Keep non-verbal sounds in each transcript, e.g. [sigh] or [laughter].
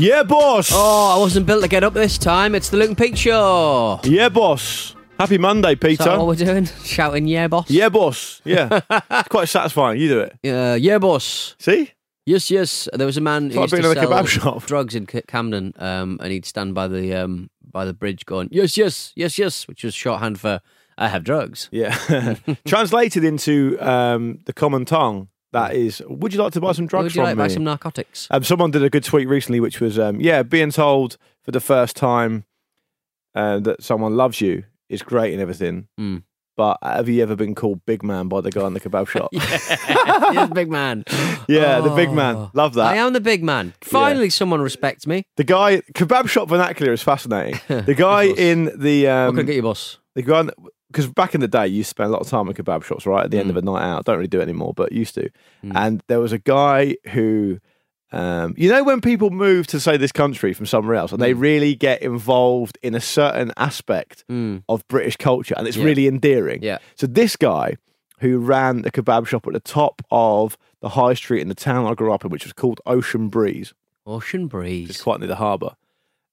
Yeah, boss. Oh, I wasn't built to get up this time. It's the Luke and Pete Show. Yeah, boss. Happy Monday, Is Peter. that what we're doing? [laughs] Shouting, yeah, boss. Yeah, boss. Yeah. it's quite satisfying. You do it. [laughs] Uh, yeah, boss. See? Yes, yes. There was a man who like used to in a sell kebab shop. drugs in Camden, um, and he'd stand by the um, by the bridge going, yes, yes, yes, yes, which was shorthand for I have drugs. Yeah. [laughs] Translated into um, the common tongue, that is, would you like to buy some drugs Would you from like to me? buy some narcotics? Um, someone did a good tweet recently, which was, um, yeah, being told for the first time uh, that someone loves you is great and everything. Mm. But have you ever been called big man by the guy in the kebab [laughs] shop? [laughs] yes, big man. Yeah, the big Oh. man. Love that. I am the big man. Finally, someone respects me. The guy, kebab shop vernacular is fascinating. [laughs] The guy in the what um, can I get you, boss? the guy because back in the day, you spend a lot of time in kebab shops, right? At the Mm. end of a night out, don't really do it anymore, but used to. And there was a guy who, um, you know, when people move to say this country from somewhere else, and they Mm. really get involved in a certain aspect Mm. of British culture, and it's Yeah. really endearing. Yeah. So this guy who ran the kebab shop at the top of the high street in the town I grew up in, which was called Ocean Breeze. Ocean Breeze. It's quite near the harbour.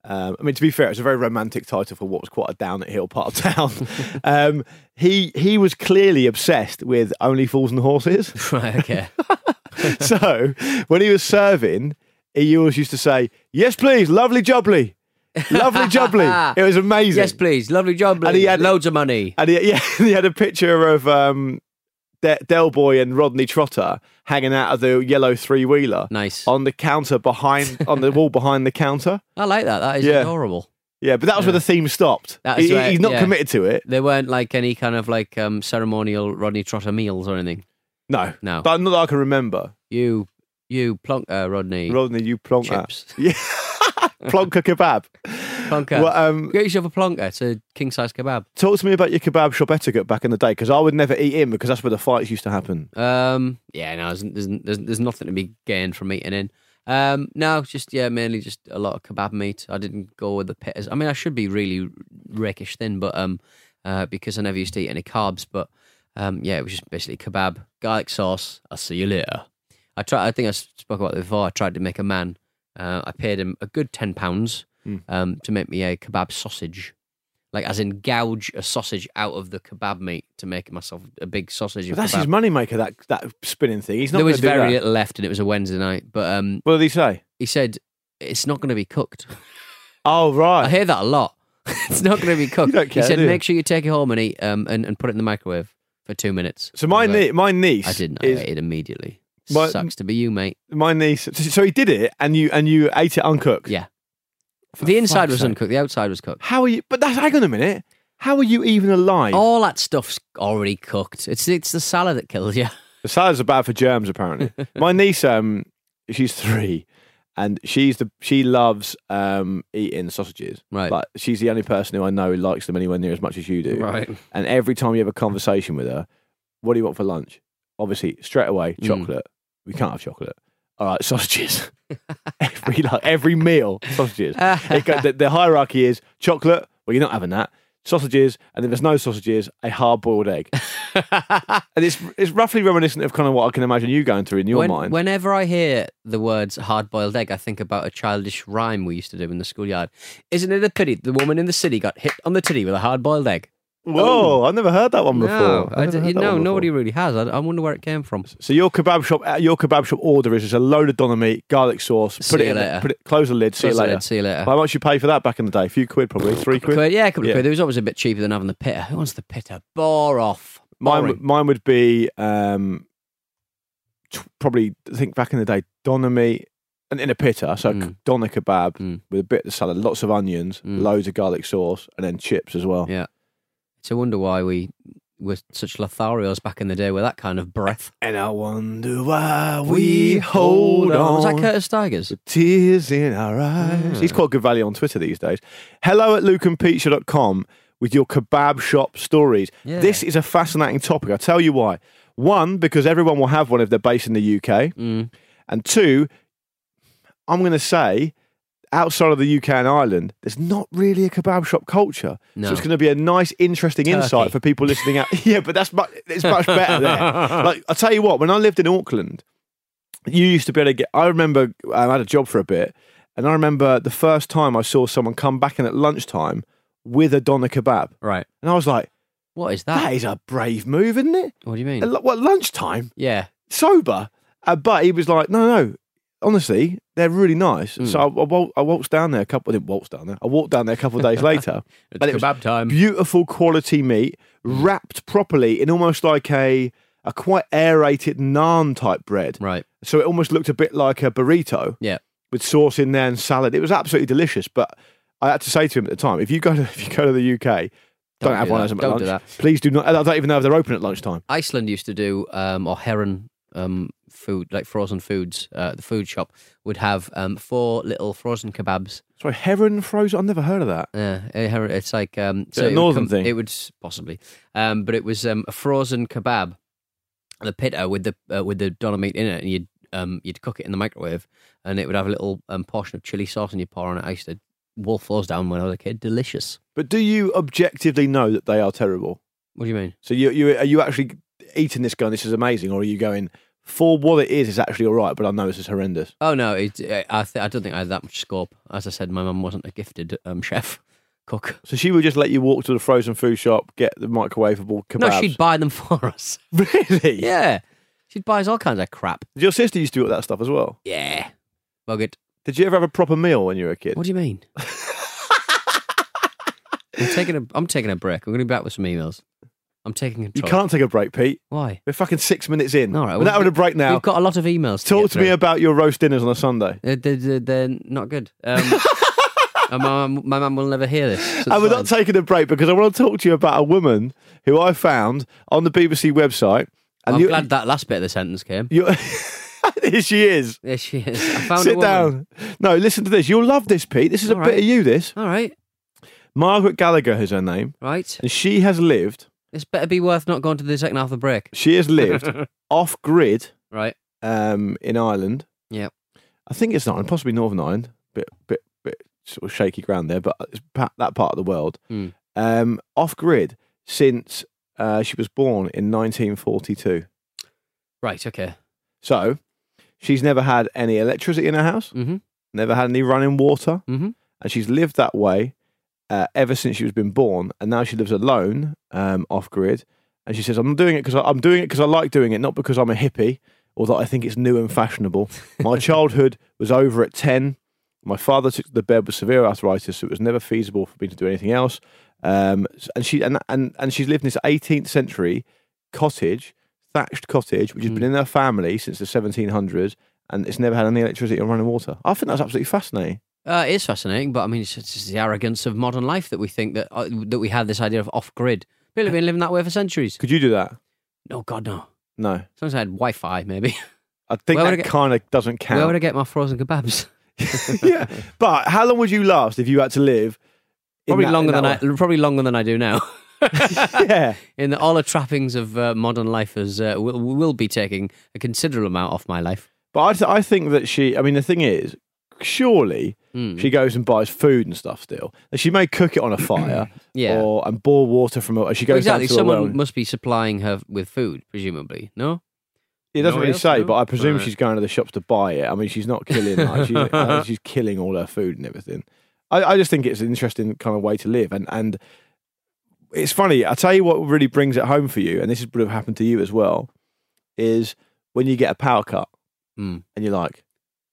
Um, I mean, to be fair, it's a very romantic title for what was quite a down at hill part of town. [laughs] um, he he was clearly obsessed with Only Fools and Horses. [laughs] right, okay. [laughs] so when he was serving, he always used to say, "Yes, please, lovely jubbly, lovely jubbly." It was amazing. yes, please. Lovely job. And he had- loads of money. And he, yeah, he had a picture of um, De- Del Boy and Rodney Trotter hanging out of the yellow three wheeler Nice. on the counter behind [laughs] on the wall behind the counter. I like that. That is Yeah. adorable. Yeah, but that was where the theme stopped. He- right, he's not yeah. committed to it. There weren't like any kind of like um, ceremonial Rodney Trotter meals or anything. No, No. but not that I can remember. You, you plonker, Rodney. Rodney, you plonker. Chips. [laughs] Yeah, [laughs] plonker kebab. Plonker. Well, um, Get yourself a plonker. It's a king size kebab. talk to me about your kebab shop etiquette back in the day, because I would never eat in because that's where the fights used to happen. Um, yeah, no, there's, there's, there's, there's nothing to be gained from eating in. Um, no, just yeah, mainly just a lot of kebab meat. I didn't go with the pitters. I mean, I should be really rakish thin, but um, uh, because I never used to eat any carbs. But um, yeah, it was just basically kebab, garlic sauce. I'll see you later. I tried. I think I spoke about it before. I tried to make a man. Uh, I paid him a good ten pounds Hmm. um, to make me a kebab sausage, like as in gouge a sausage out of the kebab meat to make myself a big sausage. But that's kebab. his moneymaker. That that spinning thing. He's not. There was very little left, and it was a Wednesday night. But um, What did he say? he said it's not going to be cooked. [laughs] Oh right. I hear that a lot. [laughs] it's not going to be [laughs] cooked. care, he said, make sure you take it home and eat, um, and, and put it in the microwave for two minutes. so my I like, nie- my niece. I didn't. I Is, ate it immediately. My- Sucks to be you, mate. my niece. So, so he did it, and you and you ate it uncooked. Yeah. the inside was sake. uncooked. The outside was cooked. How are you? But that's hang on a minute. How are you even alive? All that stuff's already cooked. It's it's the salad that kills you. [laughs] The salads are bad for germs, apparently. [laughs] My niece, um, she's three, and she's the she loves um eating sausages. Right. But she's the only person who I know who likes them anywhere near as much as you do. Right. And every time you have a conversation with her, what do you want for lunch? Obviously, straight away, Mm. We can't have chocolate. All right, [laughs] sausages. every like every meal, sausages. It go, the, the hierarchy is chocolate. Well, you're not having that. sausages, and if there's no sausages, a hard boiled egg. [laughs] and it's it's roughly reminiscent of kind of what I can imagine you going through in your When- mind. Whenever I hear the words hard boiled egg, I think about a childish rhyme we used to do in the schoolyard. Isn't it a pity the woman in the city got hit on the titty with a hard boiled egg? Whoa, I've never heard that one before. No, I d- heard that no, one before. nobody really has. I, I wonder where it came from. So your kebab shop, uh, your kebab shop order is just a load of doner meat, garlic sauce. See Put it you in, later. put it, close the lid. See you Close the later. lid, see you later. How much you pay for that back in the day? A few quid, probably three quid. Quid, yeah, a couple of Yeah. quid. It was always a bit cheaper than having the pitter. Who wants the pitter? Bore off. Mine, Boring. would- mine would be um, t- probably I think back in the day doner meat and in a pitta, so Mm. doner kebab Mm. with a bit of salad, lots of onions, Mm. loads of garlic sauce, and then chips as well. Yeah. It's a wonder why we were such Lotharios back in the day with that kind of breath. And I wonder why we hold on. Was that Curtis Tigers? with tears in our eyes. He's quite good value on Twitter these days. Hello at lukeandpeteshow.com with your kebab shop stories. Yeah. This is a fascinating topic. I'll tell you why. One, because everyone will have one if they're based in the UK. Mm. And two, I'm going to say, outside of the UK and Ireland, there's not really a kebab shop culture. No. So it's going to be a nice, interesting Turkey. insight for people listening out. [laughs] yeah, but that's much, it's much better there. [laughs] like I'll tell you what, when I lived in Auckland, you used to be able to get. I remember I had a job for a bit, and I remember the first time I saw someone come back in at lunchtime with a doner kebab, Right. and I was like, What is that? "That is a brave move, isn't it?" what do you mean? At, what lunchtime? yeah. sober. Uh, but he was like, no, no, honestly, they're really nice. Mm. So I, I, wal- I waltzed down there a couple. I didn't waltz down there. I walked down there a couple of days [laughs] later. It's and it was kebab time. Beautiful quality meat, wrapped properly in almost like a a quite aerated naan type bread. Right. So it almost looked a bit like a burrito Yeah. with sauce in there and salad. It was absolutely delicious. But I had to say to him at the time, if you go to [laughs] if you go to the UK. Don't, Don't have do one that. as a Don't lunch. do that. Please do not. I don't even know if they're open at lunchtime. Iceland used to do, um, or Heron um, food, like frozen foods, uh, the food shop would have um, four little frozen kebabs. Sorry, heron frozen. I've never heard of that. Yeah, a Heron- it's like um, it a it would northern thing? It would possibly, um, but it was um, a frozen kebab, the pitta with the uh, with the doner meat in it, and you'd um, you'd cook it in the microwave, and it would have a little um, portion of chili sauce, and you pour on it. I used to wolf those down when I was a kid. Delicious. But do you objectively know that they are terrible? What do you mean? So you you are you actually eating this gun? this is amazing, or are you going for what it is? It's actually all right, but I know this is horrendous. Oh no, it, I th- I don't think I had that much scope. As I said, my mum wasn't a gifted um, chef [laughs] cook. So she would just let you walk to the frozen food shop, get the microwavable kebabs. No, she'd buy them [laughs] for us. really. Yeah, she'd buy us all kinds of crap. Your sister used to do all that stuff as well. Yeah, bug it. Did you ever have a proper meal when you were a kid? What do you mean? [laughs] I'm taking a I'm taking a break. I'm going to be back with some emails. I'm taking a break. you can't take a break, Pete. Why? We're fucking six minutes in. All right, We're not having a break now. We've got a lot of emails. To Talk to me about your roast dinners on a Sunday. Uh, they're, they're, they're not good. Um, [laughs] and my, mum- my mum will never hear this. so And we're fine. not taking a break because I want to talk to you about a woman who I found on the BBC website. And I'm you, glad that last bit of the sentence came. [laughs] you [laughs] here she is. There she is. I found a Sit woman. down. No, listen to this. You'll love this, Pete. This is a All bit of you. This All right, Margaret Gallagher is her name, right. and she has lived. This better be worth not going to the second half of the break. She has lived [laughs] off grid Right. um, in Ireland. Yep. I think it's not, possibly Northern Ireland. Bit, bit, bit sort of shaky ground there, but it's pa- that part of the world. Hmm. Um, off grid since uh, she was born in 1942. Right. Okay. So she's never had any electricity in her house, Mm-hmm. never had any running water, Mhm. and she's lived that way uh, ever since she was been born. And now she lives alone, um, off grid. And she says, "I'm doing it because I'm doing it because I like doing it, not because I'm a hippie or that I think it's new and fashionable. My [laughs] childhood was over at ten. My father took to the bed with severe arthritis, so it was never feasible for me to do anything else. Um, and she and and and she's lived in this 18th century cottage, thatched cottage, which has been in her family since the 1700s, and it's never had any electricity or running water. I think that's absolutely fascinating. Uh, it is fascinating, but I mean, it's just the arrogance of modern life that we think that uh, that we have this idea of off grid. People have been living that way for centuries. Could you do that? No, God, no. No, As long as I had Wi-Fi, maybe. I think Where would that get- kind of doesn't count. Where would I get my frozen kebabs? [laughs] [laughs] yeah, but how long would you last if you had to live? in Probably that- longer in than I. that Probably longer than I do now. way? [laughs] yeah, In the, all the trappings of uh, modern life is uh, will will be taking a considerable amount off my life. but I, th- I think that she. I mean, the thing is, surely she goes and buys food and stuff still. And she may cook it on a fire, [clears throat] Yeah. or and boil water from a. She goes exactly. down to Someone well. must be supplying her with food, presumably. No. It doesn't No really say, but I presume Right. she's going to the shops to buy it. I mean, she's not killing. Like, she's, [laughs] uh, she's killing all her food and everything. I, I just think it's an interesting kind of way to live, and and it's funny. I tell you what really brings it home for you, and this would have happened to you as well, is when you get a power cut Mm. and you're like,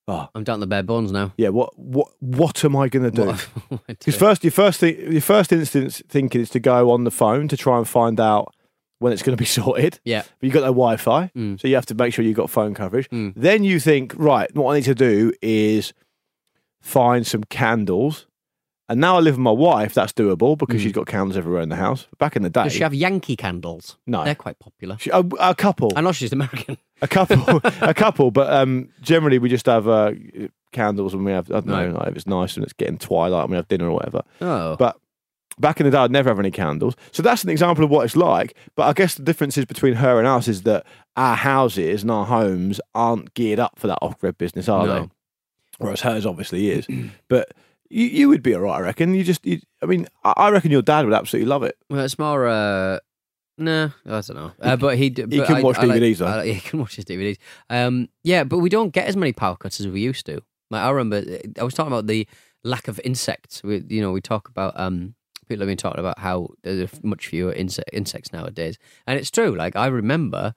oh I'm down to the bare bones now. yeah, what what what am I going to do? What- what [laughs] I do. Because first, your first thing, your first instance thinking is to go on the phone to try and find out when it's going to be [laughs] sorted. Yeah. But you've got no Wi-Fi, Mm. so you have to make sure you've got phone coverage. Mm. Then you think, right, what I need to do is find some candles. And now I live with my wife. That's doable because she's got candles everywhere in the house. Back in the day, Does she have Yankee candles? No. They're quite popular. she- a, a couple, I know she's American. [laughs] a couple, [laughs] a couple. But um, generally, we just have uh, candles when we have. I don't Right. know like if it's nice and it's getting twilight and we have dinner or whatever. Oh. But back in the day, I'd never have any candles. So that's an example of what it's like. But I guess the differences between her and us is that our houses and our homes aren't geared up for that off grid business, are No. they? Whereas hers obviously is. [clears throat] but you, you would be all right, I reckon. You just, you, I mean, I I reckon your dad would absolutely love it. Well, it's more. Uh, no, I don't know. Uh, but he d- [laughs] he but can I- watch I like- DVDs, though. I like- [laughs] he can watch his DVDs. Um, yeah, but we don't get as many power cuts as we used to. Like I remember, I was talking about the lack of insects. We, you know, we talk about um, people have been talking about how there's much fewer insect, insects nowadays, and it's true. Like I remember.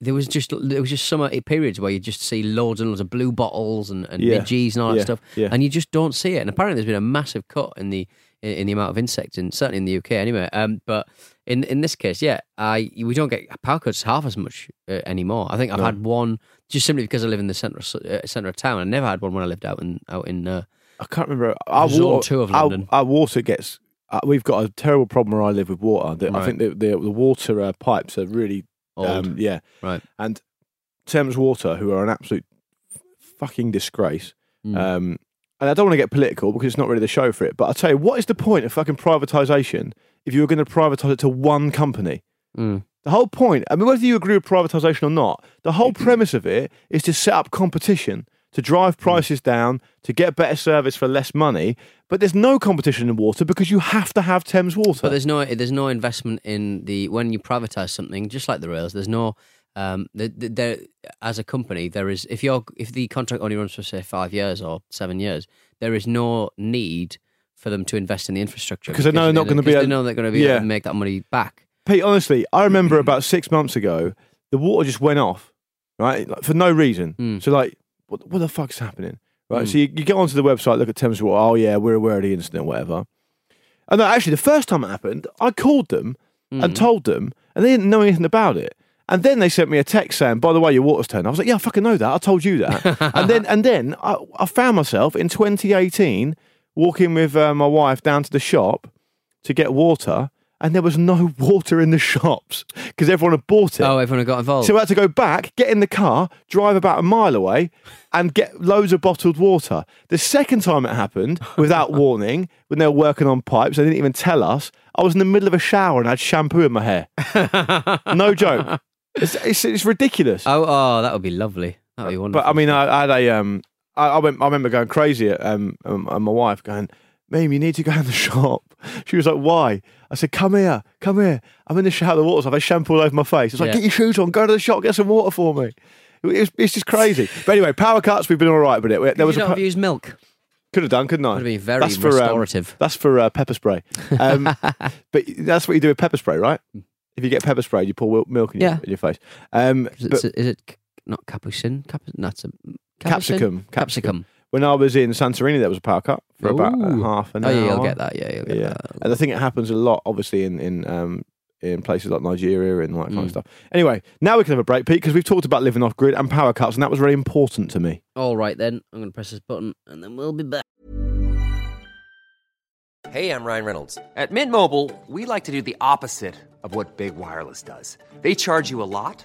There was just there was just summer periods where you just see loads and loads of blue bottles and, and Yeah. midges and all that Yeah, stuff, yeah. and you just don't see it. And apparently, there's been a massive cut in the in, the amount of insects, and certainly in the UK anyway. Um, but in in this case, yeah, I we don't get power cuts half as much uh, anymore. I think I've No. had one just simply because I live in the centre of, uh, centre of town. I never had one when I lived out in out in. Uh, I can't remember. Our Zone water, two of London. Our, water gets. Uh, we've got a terrible problem where I live with water. The, I think the, the, the water uh, pipes are really. Um, yeah, Right. And Thames Water, who are an absolute fucking disgrace. Mm. Um, and I don't want to get political because it's not really the show for it. But I'll tell you, what is the point of fucking privatisation if you were going to privatise it to one company? Mm. The whole point, I mean, whether you agree with privatisation or not, the whole premise of it is to set up competition, to drive prices down, to get better service for less money. But there's no competition in water because you have to have Thames Water. But there's no there's no investment in the when you privatise something, just like the rails. There's no um the, the, there as a company there is if you're if the contract only runs for say five years or seven years, there is no need for them to invest in the infrastructure Because they know they're not gonna be able- they know they're going to be Yeah. able to make that money back. Pete, honestly, I remember about six months ago, the water just went off, right, like, for no reason. Mm. So, like, what, what the fuck's happening? Right. So you, you get onto the website, look at Thames Water. Oh yeah, we're aware of the incident, whatever. And then actually, the first time it happened, I called them Mm. and told them, and they didn't know anything about it. And then they sent me a text saying, "By the way, your water's turned." I was like, "Yeah, I fucking know that. I told you that." [laughs] and then, and then I, I found myself in 2018 walking with uh, my wife down to the shop to get water, and there was no [laughs] water in the shops because everyone had bought it. Oh, everyone had got involved. So I had to go back, get in the car, drive about a mile away, and get loads of bottled water. The second time it happened, [laughs] without warning, when they were working on pipes, they didn't even tell us. I was in the middle of a shower and I had shampoo in my hair. [laughs] no joke. It's, it's, it's ridiculous. oh, oh, that would be lovely. That would be wonderful. But I mean, I, I had a um, I, I went. I remember going crazy at um, um, and my wife going, "Mame, you need to go in the [laughs] shop." She was like, "Why?" I said, "Come here, come here. I'm in the shower. The water's off. I shampoo all over my face." It's like, Yeah. "Get your shoes on. Go to the shop. Get some water for me." It was, it's just crazy. But anyway, power cuts. We've been all right with it. There Could was you a not have used milk. could have done, couldn't I? Would have been very That's for, um, restorative. that's for uh, pepper spray. Um, [laughs] but that's what you do with pepper spray, right? If you get pepper spray, you pour wil- milk in, your, in your face. Um, Is it, but is it c- not capucin? Cap, that's a capsicum, Capsicum. When I was in Santorini, there was a power cut for about Ooh. half an hour. Oh hour. yeah, you'll get that. Yeah, you'll get Yeah, that. and I think it happens a lot, obviously, in in um, in places like Nigeria and all that kind of Mm. stuff. Anyway, now we can have a break, Pete, because we've talked about living off grid and power cuts, and that was very important to me. All right then, I'm going to press this button and then we'll be back. Hey, I'm Ryan Reynolds. At Mint Mobile, we like to do the opposite of what Big Wireless does. They charge you a lot,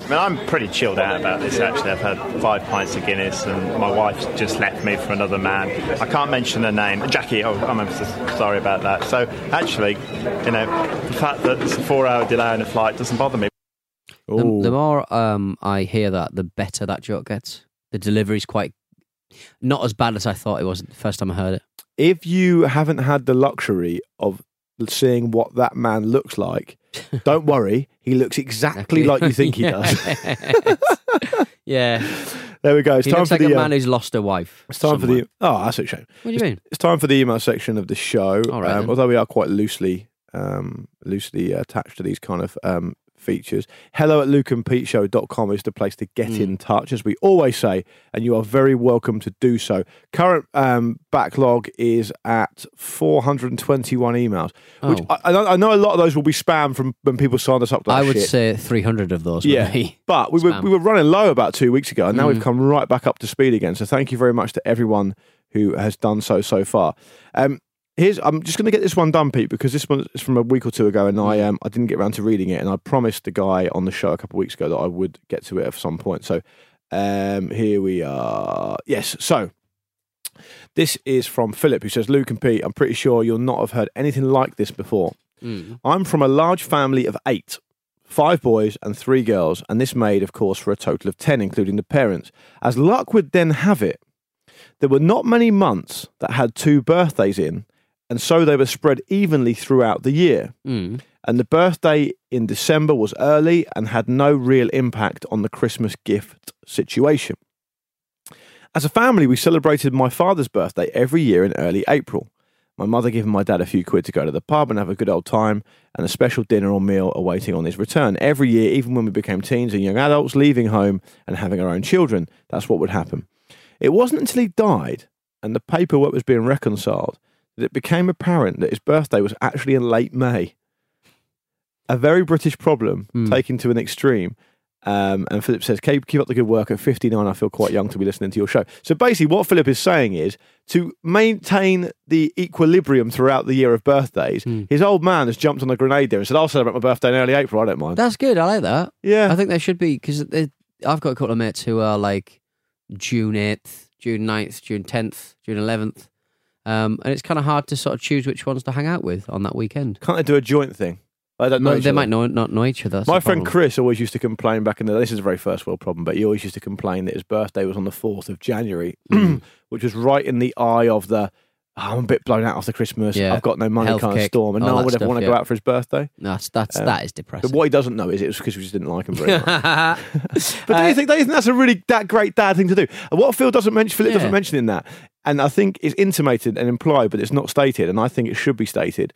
I mean, I'm pretty chilled out about this actually. I've had five pints of Guinness and my wife's just left me for another man. I can't mention her name. Jackie, oh, I'm so sorry about that. So actually, you know, the fact that it's a four hour delay on a flight doesn't bother me. The, the more um, I hear that, the better that joke gets. The delivery's quite not as bad as I thought it was the first time I heard it. if you haven't had the luxury of seeing what that man looks like, don't worry. He looks exactly like you think he [laughs] does. yeah, There we go. It's he time looks for like the. a uh, man who's lost a wife. it's time for the. Oh, that's a shame. What do you mean? It's time for the email section of the show. All right, um, although we are quite loosely, um, loosely attached to these kind of um, features. Hello at lukeandpeteshow.com is the place to get Mm. in touch, as we always say, and you are very welcome to do so. Current um, backlog is at 421 emails, which Oh. I, I know- I know a lot of those will be spam from when people signed us up to I would shit. say 300 of those. Yeah, be [laughs] but we were we were running low about two weeks ago, and now Mm. we've come right back up to speed again. So thank you very much to everyone who has done so so far. Um, here's I'm just going to get this one done, Pete, because this one is from a week or two ago, and I um I didn't get around to reading it, and I promised the guy on the show a couple of weeks ago that I would get to it at some point. So um, here we are. Yes, so. This is from Philip, who says, Luke and Pete, I'm pretty sure you'll not have heard anything like this before. Mm. I'm from a large family of eight five boys and three girls, and this made, of course, for a total of 10, including the parents. As luck would then have it, there were not many months that had two birthdays in, and so they were spread evenly throughout the year. Mm. And the birthday in December was early and had no real impact on the Christmas gift situation. As a family, we celebrated my father's birthday every year in early April. My mother giving my dad a few quid to go to the pub and have a good old time, and a special dinner or meal awaiting on his return. Every year, even when we became teens and young adults, leaving home and having our own children, that's what would happen. It wasn't until he died and the paperwork was being reconciled that it became apparent that his birthday was actually in late May. A very British problem Hmm. taken to an extreme. Um, and Philip says, keep, keep up the good work. At 59, I feel quite young to be listening to your show. So basically, what Philip is saying is to maintain the equilibrium throughout the year of birthdays, Hmm. his old man has jumped on a grenade there and said, I'll celebrate my birthday in early April. I don't mind. That's good. I like that. yeah. I think there should be because I've got a couple of mates who are like June eighth, June 9th, June tenth, June eleventh, um, and it's kind of hard to sort of choose which ones to hang out with on that weekend. Can't they do a joint thing? I don't know. No, they other. might know, not know each other. My friend problem. Chris always used to complain back in the. This is a very first world problem, but he always used to complain that his birthday was on the fourth of January, [clears throat] Mm. which was right in the eye of the. "Oh, I'm a bit blown out after Christmas. Yeah. I've got no money, Health kind of kick, storm, and all no one that would ever stuff, want to yeah. go out for his birthday. That's that's Um, that is But depressing. what he doesn't know is it was because we just didn't like him very much. [laughs] but do you think, do you think that's a really that great dad thing to do? And what Phil doesn't mention, Philip Yeah. doesn't mention in that, and I think it's intimated and implied, but it's not stated, and I think it should be stated.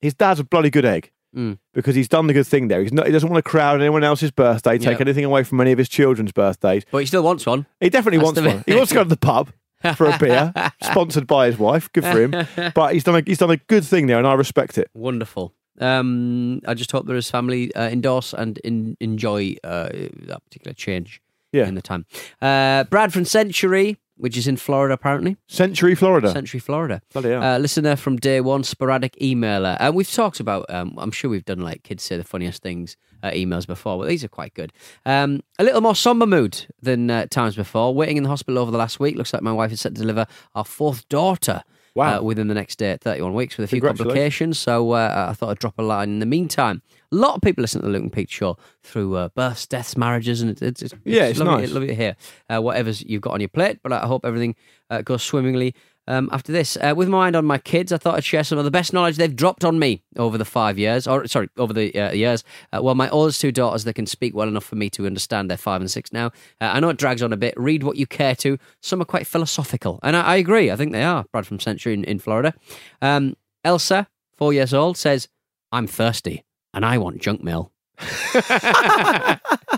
His dad's a bloody good egg Mm. because he's done the good thing there. He's not, he doesn't want to crowd anyone else's birthday, take Yeah. anything away from any of his children's birthdays. But he still wants one. He definitely That's wants the one. He wants to go to the pub for a beer, sponsored by his wife. Good for him. [laughs] But he's done a, he's done a good thing there, and I respect it. Wonderful. Um, I just hope that his family uh, endorse and in, enjoy uh, that particular change Yeah. in the time. Uh, Brad from Century, which is in Florida, apparently. Century, Florida. Century, Florida. Bloody hell. Uh, listener from day one, sporadic emailer. And we've talked about, um, I'm sure we've done like kids say the funniest things uh, emails before, but these are quite good. Um, a little more somber mood than uh, times before. Waiting in the hospital over the last week. Looks like my wife is set to deliver our fourth daughter. Wow. Uh, within the next day, 31 weeks with a few complications. So uh, I thought I'd drop a line in the meantime. A lot of people listen to the Luke and Pete show through uh, births, deaths, marriages, and it's, it's, it's Yeah, it's lovely, nice. lovely to hear uh, whatever's you've got on your plate. But I hope everything uh, goes swimmingly um, after this. Uh, with my mind on my kids, I thought I'd share some of the best knowledge they've dropped on me over the five years, or sorry, over the uh, years. Uh, well, my oldest two daughters, they can speak well enough for me to understand. They're five and six now. Uh, I know it drags on a bit. Read what you care to. Some are quite philosophical, and I, I agree. I think they are. Brad from Century in, in Florida. Um, Elsa, four years old, says, "I'm thirsty and I want junk mail." [laughs] [laughs]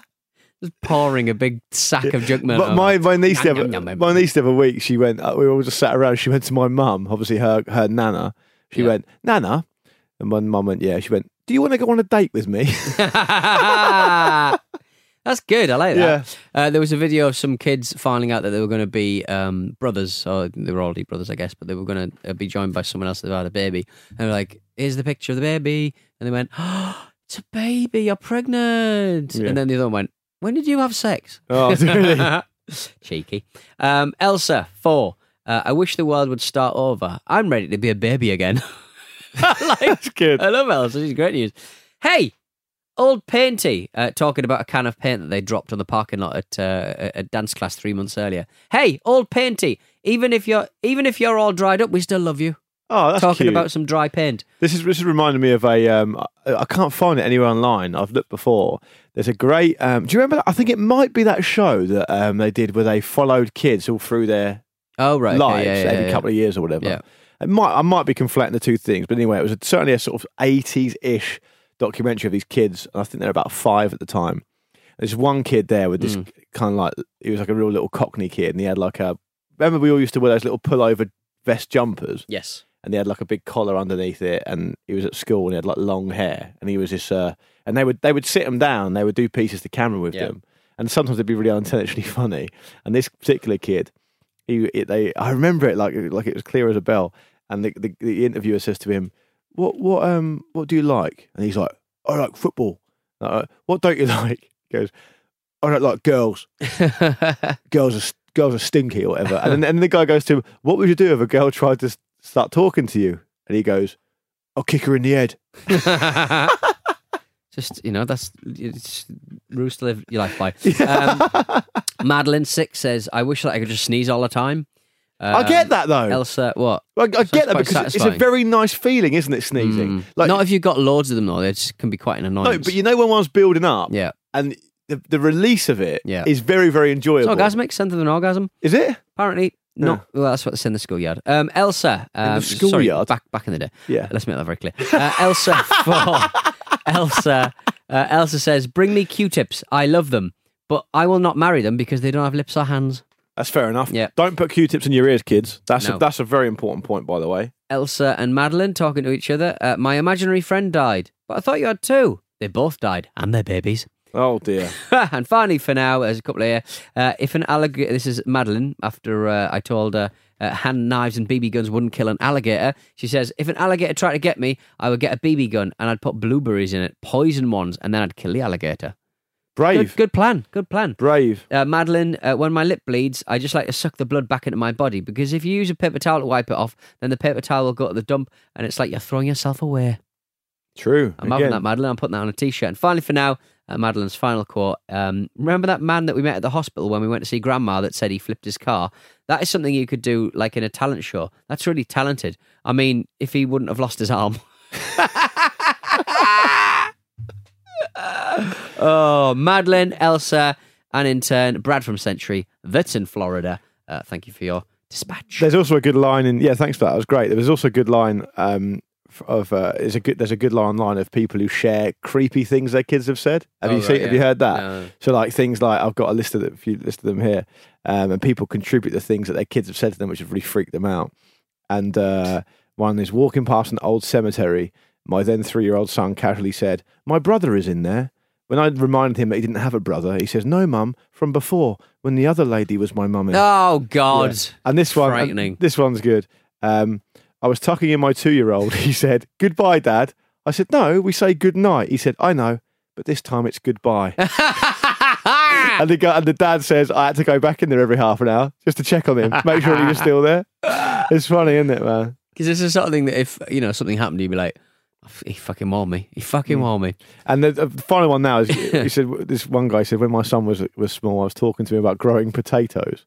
Just pouring a big sack of junk mail. But my, my niece the Yum, other yum, yum, my niece the other week she went uh, we all just sat around she went to my mum obviously her her nana she Yeah. went nana and my mum went yeah she went do you want to go on a date with me [laughs] [laughs] That's good. I like that. Uh, there was a video of some kids finding out that they were going to be um, brothers, or they were already brothers, I guess, but they were going to be joined by someone else that had a baby. And they were like, "Here's the picture of the baby," and they went, "Oh, [gasps] it's a baby. You're pregnant." Yeah. And then the other one went, "When did you have sex?" [laughs] Oh, [laughs] really? [laughs] Cheeky. Um, Elsa four. Uh, I wish the world would start over. I'm ready to be a baby again. I like That's good. I love Elsa. She's great news. Hey, old Painty, uh, talking about a can of paint that they dropped on the parking lot at uh, a dance class three months earlier. Hey, old Painty, even if you're even if you're all dried up, we still love you. Oh, that's talking cute. about some dry paint. This is this is reminding me of a. Um, I, I can't find it anywhere online. I've looked before. There's a great. Um, do you remember? That? I think it might be that show that um, they did where they followed kids all through their Oh right, okay, lives yeah, yeah, every yeah. couple of years or whatever. It might I might be conflating the two things, but anyway, it was a, certainly a sort of eighties ish documentary of these kids. And I think they're about five at the time. There's one kid there with this Mm. kind of like he was like a real little Cockney kid, and he had like a. Remember, we all used to wear those little pullover vest jumpers Yes. And he had like a big collar underneath it, and he was at school and he had like long hair, and he was this, uh, and they would they would sit him down, they would do pieces to camera with Yeah. them, and sometimes they'd be really unintentionally [laughs] funny. And this particular kid, he it, they I remember it like like it was clear as a bell, and the, the the interviewer says to him, "What what um what do you like?" And he's like, "I like football." Like, what don't you [laughs] like? He goes, "I don't like girls. [laughs] Girls are girls are stinky or whatever." And then, and the guy goes to him, "What would you do if a girl tried to start talking to you?" And he goes, "I'll kick her in the head." [laughs] [laughs] Just you know, that's it's rules to live your life by. [laughs] Um, Madeline six says, "I wish that I could just sneeze all the time." I Um, get that though. Elsa, what? I, I get that because it's a very nice feeling, isn't it? Sneezing. Mm. Like Not if you've got loads of them though. They just can be quite an no, but you know when one's building up, yeah, and the, the release of it Yeah. is very very it's enjoyable. orgasmic, sense of an orgasm. Is it? Apparently, no. Well, that's what they say in the schoolyard. Um, Elsa, um, the schoolyard? back back in the day. Yeah. let's make that very clear. Uh, Elsa [laughs] four. Elsa, uh, Elsa says, "Bring me Q-tips. I love them, but I will not marry them because they don't have lips or hands." That's fair enough. Yeah. Don't put Q-tips in your ears, kids. That's No. a, that's a very important point, by the way. Elsa and Madeline talking to each other. Uh, my imaginary friend died, but I thought you had two. They both died, and they're babies. Oh dear. [laughs] and finally, for now, there's a couple here. Uh, if an alligator, this is Madeline, after uh, I told her uh, hand knives and BB guns wouldn't kill an alligator, she says, if an alligator tried to get me, I would get a BB gun and I'd put blueberries in it, poison ones, and then I'd kill the alligator. Brave. Good, good plan. Good plan. Brave. Uh, Madeline, uh, when my lip bleeds, I just like to suck the blood back into my body because if you use a paper towel to wipe it off, then the paper towel will go to the dump and it's like you're throwing yourself away. True. I'm having that, Madeline. I'm putting that on a t-shirt. And finally, for now, Madeline's final quote. Um, remember that man that we met at the hospital when we went to see Grandma that said he flipped his car? That is something you could do, like in a talent show. That's really talented. I mean, if he wouldn't have lost his arm. [laughs] oh, Madeline, Elsa, and in turn, Brad from Century. That's in Florida. Uh, thank you for your dispatch. There's also a good line in. Yeah, thanks for that. That was great. There was also a good line um, of. Uh, there's a good. There's a good line online of people who share creepy things their kids have said. Have Oh, you right, seen? Have you heard that? No. So like things like I've got a list of them, a few list of them here, um, and people contribute the things that their kids have said to them, which have really freaked them out. And uh, one is walking past an old cemetery. My then three-year-old son casually said, "My brother is in there." When I reminded him that he didn't have a brother, he says, "No, mum, from before when the other lady was my mummy." Oh, God. Yeah. And this one, and this one's good. Um, I was tucking in my two-year-old. [laughs] He said, "Goodbye, Dad." I said, "No, we say good night." He said, "I know, but this time it's goodbye." [laughs] and the guy, and the dad says, "I had to go back in there every half an hour just to check on him, make sure he was [laughs] still there." It's funny, isn't it, man? Because this is the sort of thing that if you know something happened, you'd be like, "Oh, "He fucking warned me. He fucking Mm. warned me." And the, the final one now is he said this one guy said when my son was was small, I was talking to him about growing potatoes.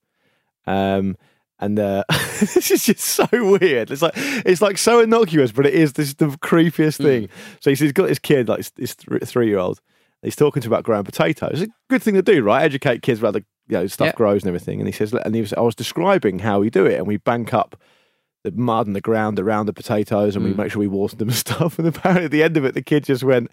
Um, and uh, [laughs] this is just so weird. It's like it's like so innocuous, but it is this is the creepiest thing. So he's, he's got his kid, like his, his th- three year old. He's talking to about growing potatoes. It's a good thing to do, right? Educate kids about the you know stuff Yep. grows and everything. And he says, and he was, I was describing how we do it, and we bank up the mud and the ground around the potatoes, and we Mm. make sure we water them and [laughs] stuff. And apparently, at the end of it, the kid just went.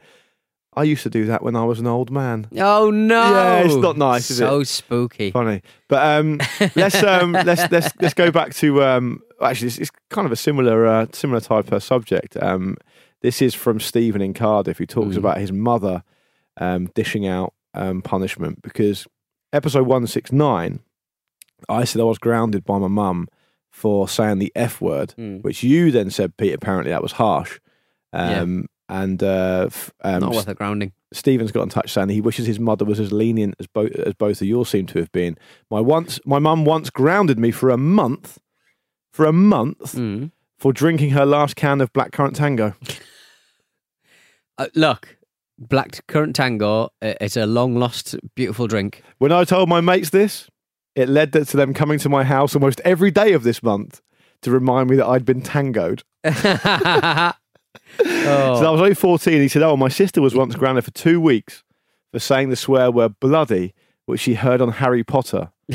I used to do that when I was an old man. Oh no! Yeah, it's not nice, is it? so spooky. Funny, but um, let's um, [laughs] let's let's let's go back to um, actually, it's, it's kind of a similar uh, similar type of subject. Um, this is from Stephen in Cardiff, who talks Mm. about his mother um, dishing out um, punishment because episode 169, I said I was grounded by my mum for saying the F word, Mm. which you then said, Pete, apparently that was harsh. Um, And uh, f- um, Not worth a grounding. Stephen's got in touch saying he wishes his mother was as lenient as both as both of yours seem to have been. My once my mum once grounded me for a month, for a month Mm. for drinking her last can of blackcurrant tango. Uh, look, Black Currant Tango, it's a long lost, beautiful drink. When I told my mates this, it led to them coming to my house almost every day of this month to remind me that I'd been tangoed. [laughs] oh, [laughs] So I was only 14. He said, Oh, my sister was once grounded for two weeks for saying the swear word bloody, which she heard on Harry Potter. [laughs]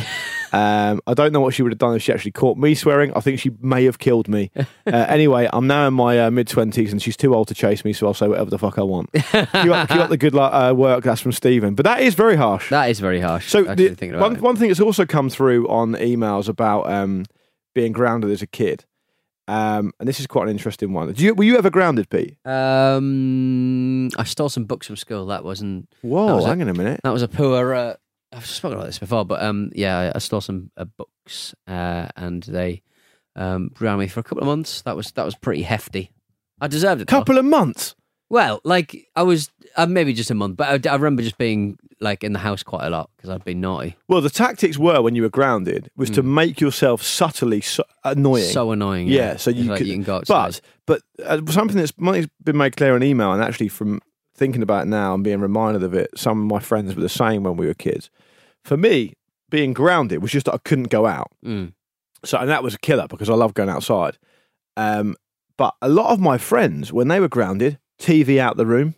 um, I don't know what she would have done if she actually caught me swearing. I think she may have killed me. Uh, [laughs] anyway, I'm now in my uh, mid 20s and she's too old to chase me, so I'll say whatever the fuck I want. keep, up, keep up the good uh, work. That's from Stephen. But that is very harsh. that is very harsh. So the, one it. one thing that's also come through on emails about um, being grounded as a kid, um, and this is quite an interesting one. Do you, were you ever grounded, Pete? Um, I stole some books from school. That wasn't. Whoa, That was a- hang on a minute. That was a poor. Uh, I've spoken about this before, but um, yeah, I, I stole some uh, books, uh, and they um grounded me for a couple of months. That was that was pretty hefty. I deserved it. though. Couple of months. Well, like I was uh, maybe just a month, but I, I remember just being like in the house quite a lot because I'd been naughty. Well, the tactics were when you were grounded was to make yourself subtly so annoying. Hmm. So annoying. yeah, Yeah, so you like could. you can go outside. but but uh, something that's money's been made clear in email, and actually from thinking about it now and being reminded of it, some of my friends were the same when we were kids. For me, being grounded was just that I couldn't go out. Mm. So, and that was a killer because I love going outside. Um, but a lot of my friends, when they were grounded, TV out the room,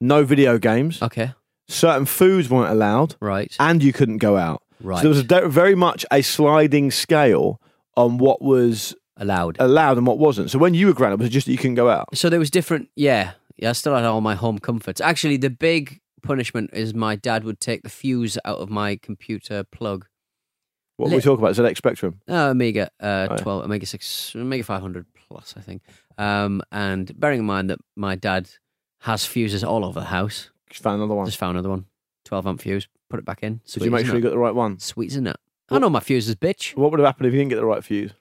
no video games, Okay. certain foods weren't allowed, Right. and you couldn't go out. Right. So there was a, de- very much a sliding scale on what was allowed. allowed and what wasn't. So when you were grounded, was it just that you couldn't go out? So there was different. Yeah, yeah. I still had all my home comforts. Actually, the big punishment is my dad would take the fuse out of my computer plug. What were we Lit- talking about? ZX Spectrum. Uh, Amiga uh, Oh, yeah. 12, Amiga 6, Amiga 500 plus, I think. Um, and bearing in mind that my dad has fuses all over the house, Just found another one. just found another one. 12 amp fuse, put it back in. Did you make sure you got the right one? Sweet, isn't it? I know my fuses, bitch. What would have happened if you didn't get the right fuse?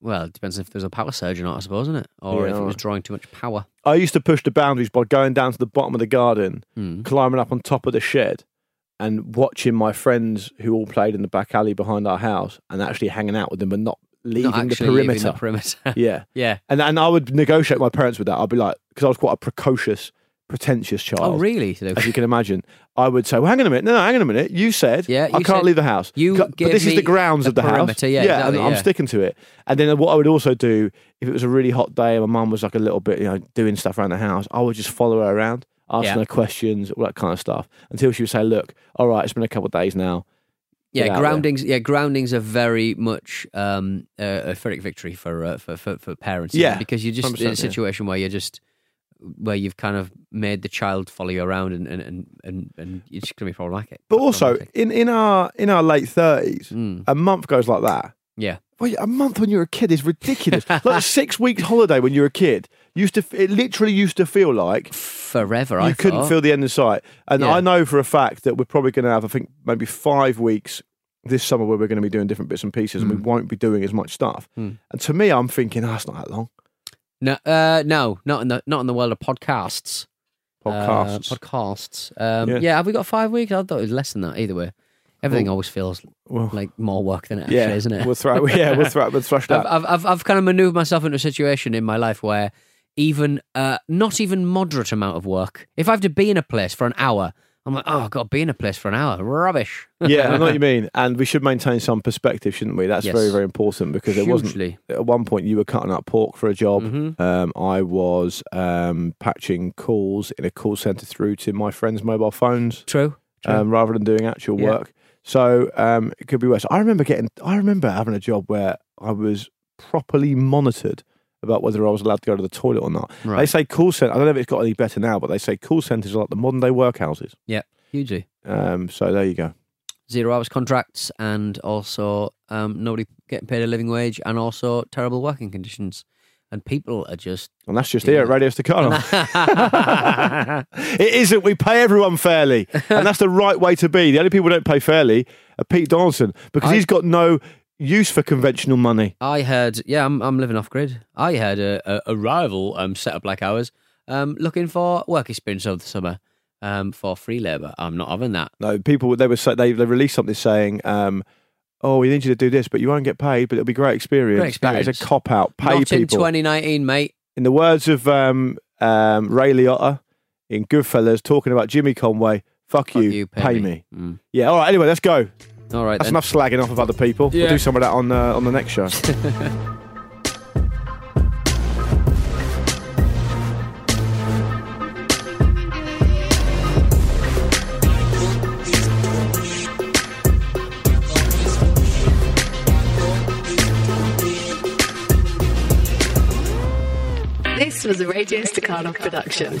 Well, it depends if there's a power surge or not, I suppose, isn't it? Or Yeah, if it was alright. drawing too much power. I used to push the boundaries by going down to the bottom of the garden, Hmm. climbing up on top of the shed, and watching my friends who all played in the back alley behind our house, and actually hanging out with them, but not leaving the perimeter. leaving the perimeter. [laughs] yeah, yeah. and and I would negotiate my parents with that. I'd be like, because I was quite a precocious, pretentious child. Oh, really? As you [laughs] can imagine, I would say, "Well, hang on a minute. No, no, hang on a minute. You said Yeah, I can't said- leave the house. you but this is the grounds of the house. Yeah, yeah, exactly, and I'm sticking to it. And then what I would also do, if it was a really hot day and my mum was like a little bit, you know, doing stuff around the house, I would just follow her around, asking Yeah. her questions, all that kind of stuff, until she would say, "Look, all right, it's been a couple of days now. Yeah, there. groundings. Yeah, groundings are very much um, a, a Pyrrhic victory for, uh, for for for parents. Yeah, because you're just in 100%, yeah. a situation where you're just where you've kind of made the child follow you around, and and and and, and you're just gonna be problematic. But also in, in our in our late thirties, Mm. a month goes like that. yeah, Well, a month when you're a kid is ridiculous. [laughs] like a six weeks holiday when you're a kid used to. It literally used to feel like forever. you I couldn't thought. feel the end in sight. And Yeah. I know for a fact that we're probably going to have, I think, maybe five weeks this summer where we're going to be doing different bits and pieces, and we Hmm. won't be doing as much stuff. And to me, I'm thinking, oh, it's not that long. No, uh, no, not in the not in the world of podcasts. Podcasts. Uh, podcasts. Um, Yeah. yeah. have we got five weeks? I thought it was less than that. Either way, everything always feels well, like more work than it actually yeah, is, isn't it? We'll throw, yeah, we'll throw, we'll thrash [laughs] that. I've, I've, I've kind of maneuvered myself into a situation in my life where even uh, not even moderate amount of work. If I have to be in a place for an hour, I'm like, oh, I've got to be in a place for an hour. Rubbish. yeah, I know what you [laughs] mean. And we should maintain some perspective, shouldn't we? That's Yes. very, very important because it wasn't. Hugely. At one point, you were cutting up pork for a job. Mhm. Um, I was um, patching calls in a call centre through to my friends' mobile phones. True. True. um, rather than doing actual Yeah. work. So um, it could be worse. I remember getting. I remember having a job where I was properly monitored about whether I was allowed to go to the toilet or not. They say call centre. I don't know if it's got any better now, but they say call centres are like the modern day workhouses. yeah, hugely. Um, so there you go. Zero hours contracts and also um, nobody getting paid a living wage and also terrible working conditions. and people are just And that's just here at Radio Staccato. [laughs] [laughs] it isn't. We pay everyone fairly. [laughs] And that's the right way to be. The only people who don't pay fairly are Pete Donaldson because I- he's got no use for conventional money. I heard, yeah, I'm, I'm living off grid. I had a, a, a rival um, set up like ours um, looking for work experience over the summer um, for free labour. I'm not having that. No, people, they were they, they released something saying, um, oh, we need you to do this, but you won't get paid, but it'll be great experience. Great That is a cop out. Pay not in 2019, mate. in the words of um, um, Ray Liotta in Goodfellas, talking about Jimmy Conway, fuck, Fuck you, you, pay, pay me. me. Mm. Yeah, all right, anyway, let's go. All right, That's then. enough slagging off of other people. We'll do some of that on, uh, on the next show. [laughs] This was a Radio Staccato production.